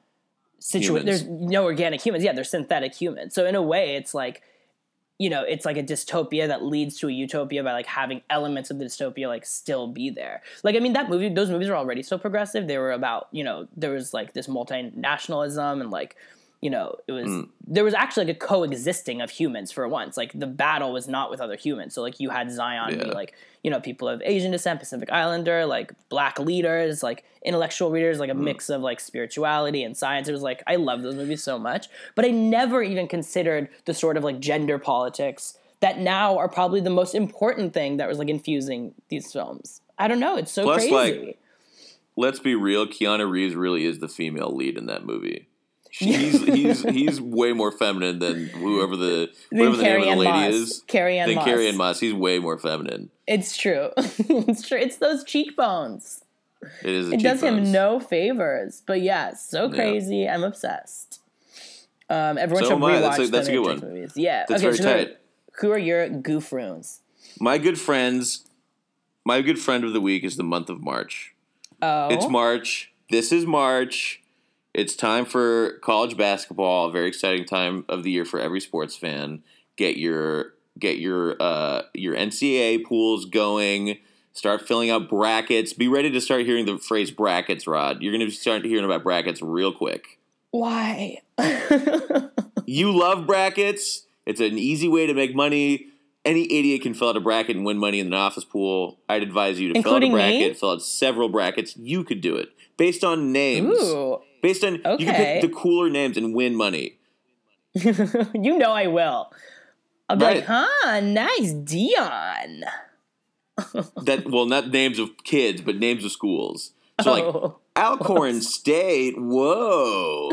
situation. There's no organic humans. Yeah, they're synthetic humans. So in a way, it's like you know, it's like a dystopia that leads to a utopia by like having elements of the dystopia like still be there. Like I mean, that movie, those movies were already so progressive. They were about you know there was like this multinationalism and like you know it was Mm. there was actually like a coexisting of humans for once. Like the battle was not with other humans. So like you had Zion be like you know people of Asian descent, Pacific Islander, like black leaders, like intellectual readers, Mm. like a mix of like spirituality and science. It was like I love those movies so much, but I never even considered the sort of like gender politics that now are probably the most important thing that was like infusing these films. I don't know. It's so Plus, crazy. like, Let's be real. Keanu Reeves really is the female lead in that movie. He's he's he's way more feminine than whoever the Then whatever the name of the lady Moss. is. Carrie Ann Than Moss. Carrie Ann Moss. He's way more feminine. It's true. it's true. It's those cheekbones. It is. It does him no favors. But yeah, so Yeah. crazy. I'm obsessed. Um, everyone So should rewatch That's a- that's a good one. movies. Yeah. That's okay, very so who are- tight. Who are your goof runes? My good friends. My good friend of the week is the month of March. Oh, It's March. This is March. It's time for college basketball. A very exciting time of the year for every sports fan. Get your get your uh, your NCAA pools going. Start filling out brackets. Be ready to start hearing the phrase brackets, Rod. You're going to start hearing about brackets real quick. why? You love brackets. It's an easy way to make money. Any idiot can fill out a bracket and win money in an office pool. I'd advise you to Including fill out a me? bracket, fill out several brackets. You could do it based on names. Ooh, Based on you can pick the cooler names and win money. you know I will. I'll be like, Right. huh, nice, Dion. That well, not names of kids, but names of schools. So like oh, Alcorn State. Whoa,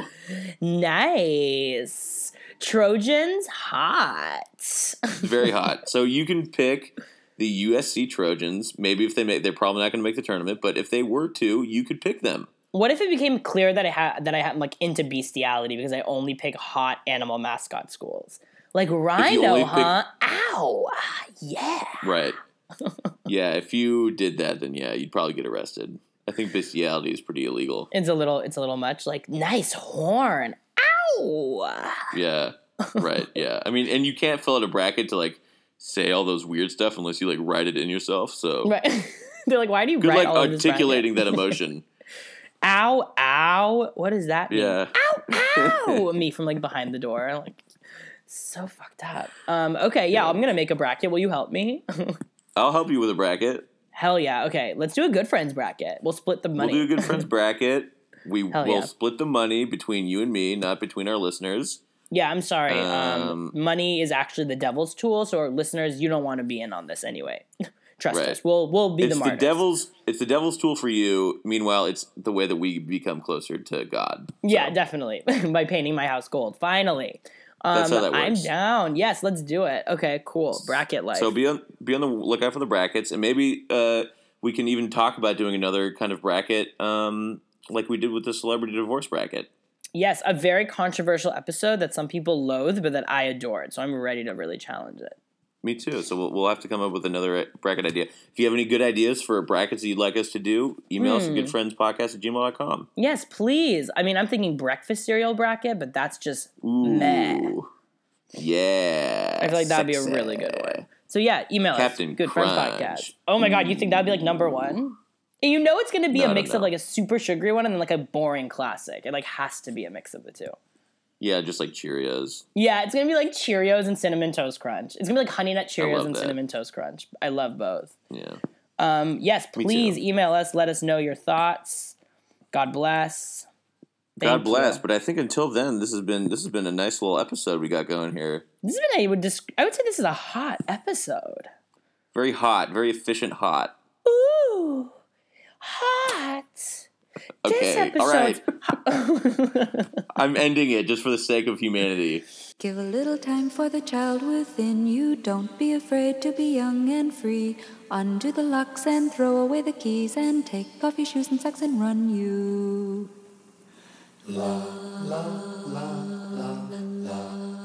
nice. Trojans, hot. very hot. So you can pick the USC Trojans. Maybe if they make, they're probably not going to make the tournament, but if they were to, you could pick them. What if it became clear that I had that I had like into bestiality because I only pick hot animal mascot schools? Like rhino, only pick- huh? Ow. Ah, Yeah. Right. yeah, if you did that, then yeah, you'd probably get arrested. I think bestiality is pretty illegal. It's a little it's a little much. Like nice horn. Ow. Yeah. Right. Yeah. I mean, and you can't fill out a bracket to like say all those weird stuff unless you like write it in yourself. So Right. They're like, why do you good write like all of this articulating that emotion. Ow, ow. What does that mean? Yeah. Ow, ow. Me from like behind the door. Like so fucked up. Um, okay, yeah, Yeah. I'm gonna make a bracket. Will you help me? I'll help you with a bracket. Hell yeah. Okay, let's do a good friends bracket. We'll split the money. We'll do a good friends bracket. We Hell will yeah. split the money between you and me, not between our listeners. Yeah, I'm sorry. Um, Um, money is actually the devil's tool. So, listeners, you don't want to be in on this anyway. Trust Right. us. We'll we'll be It's the the devil's. It's the devil's tool for you. Meanwhile, it's the way that we become closer to God. Yeah, definitely. By painting my house gold. Finally. Um, That's how that I'm down. Yes, let's do it. Okay, cool. Bracket life. So be on be on the lookout for the brackets, and maybe uh, we can even talk about doing another kind of bracket, um, like we did with the celebrity divorce bracket. yes, a very controversial episode that some people loathe, but that I adored. So I'm ready to really challenge it. Me too. So we'll, we'll have to come up with another bracket idea. If you have any good ideas for brackets that you'd like us to do, email us at Hmm. goodfriendspodcast at gmail.com. Yes, please. I mean, I'm thinking breakfast cereal bracket, but that's just Ooh. Meh. Yeah. I feel like that'd be a really good one. So yeah, email Captain us. Good Friends Podcast. Oh my god, you think that'd be like number one? And you know it's gonna be No, a mix of like a super sugary one and then like a boring classic. It like has to be a mix of the two. Yeah, just like Cheerios. Yeah, it's gonna be like Cheerios and cinnamon toast crunch. It's gonna be like honey nut Cheerios and that. cinnamon toast crunch. I love both. Yeah. Um, yes, please email us. Let us know your thoughts. God bless. God bless. you. But I think until then, this has been this has been a nice little episode we got going here. This has been a would desc- I would say this is a hot episode. Very hot, very efficient, hot. Ooh, hot okay, all right. I'm ending it just for the sake of humanity. Give a little time for the child within you. Don't be afraid to be young and free. Undo the locks and throw away the keys and take off your shoes and socks and run you. La la la la la.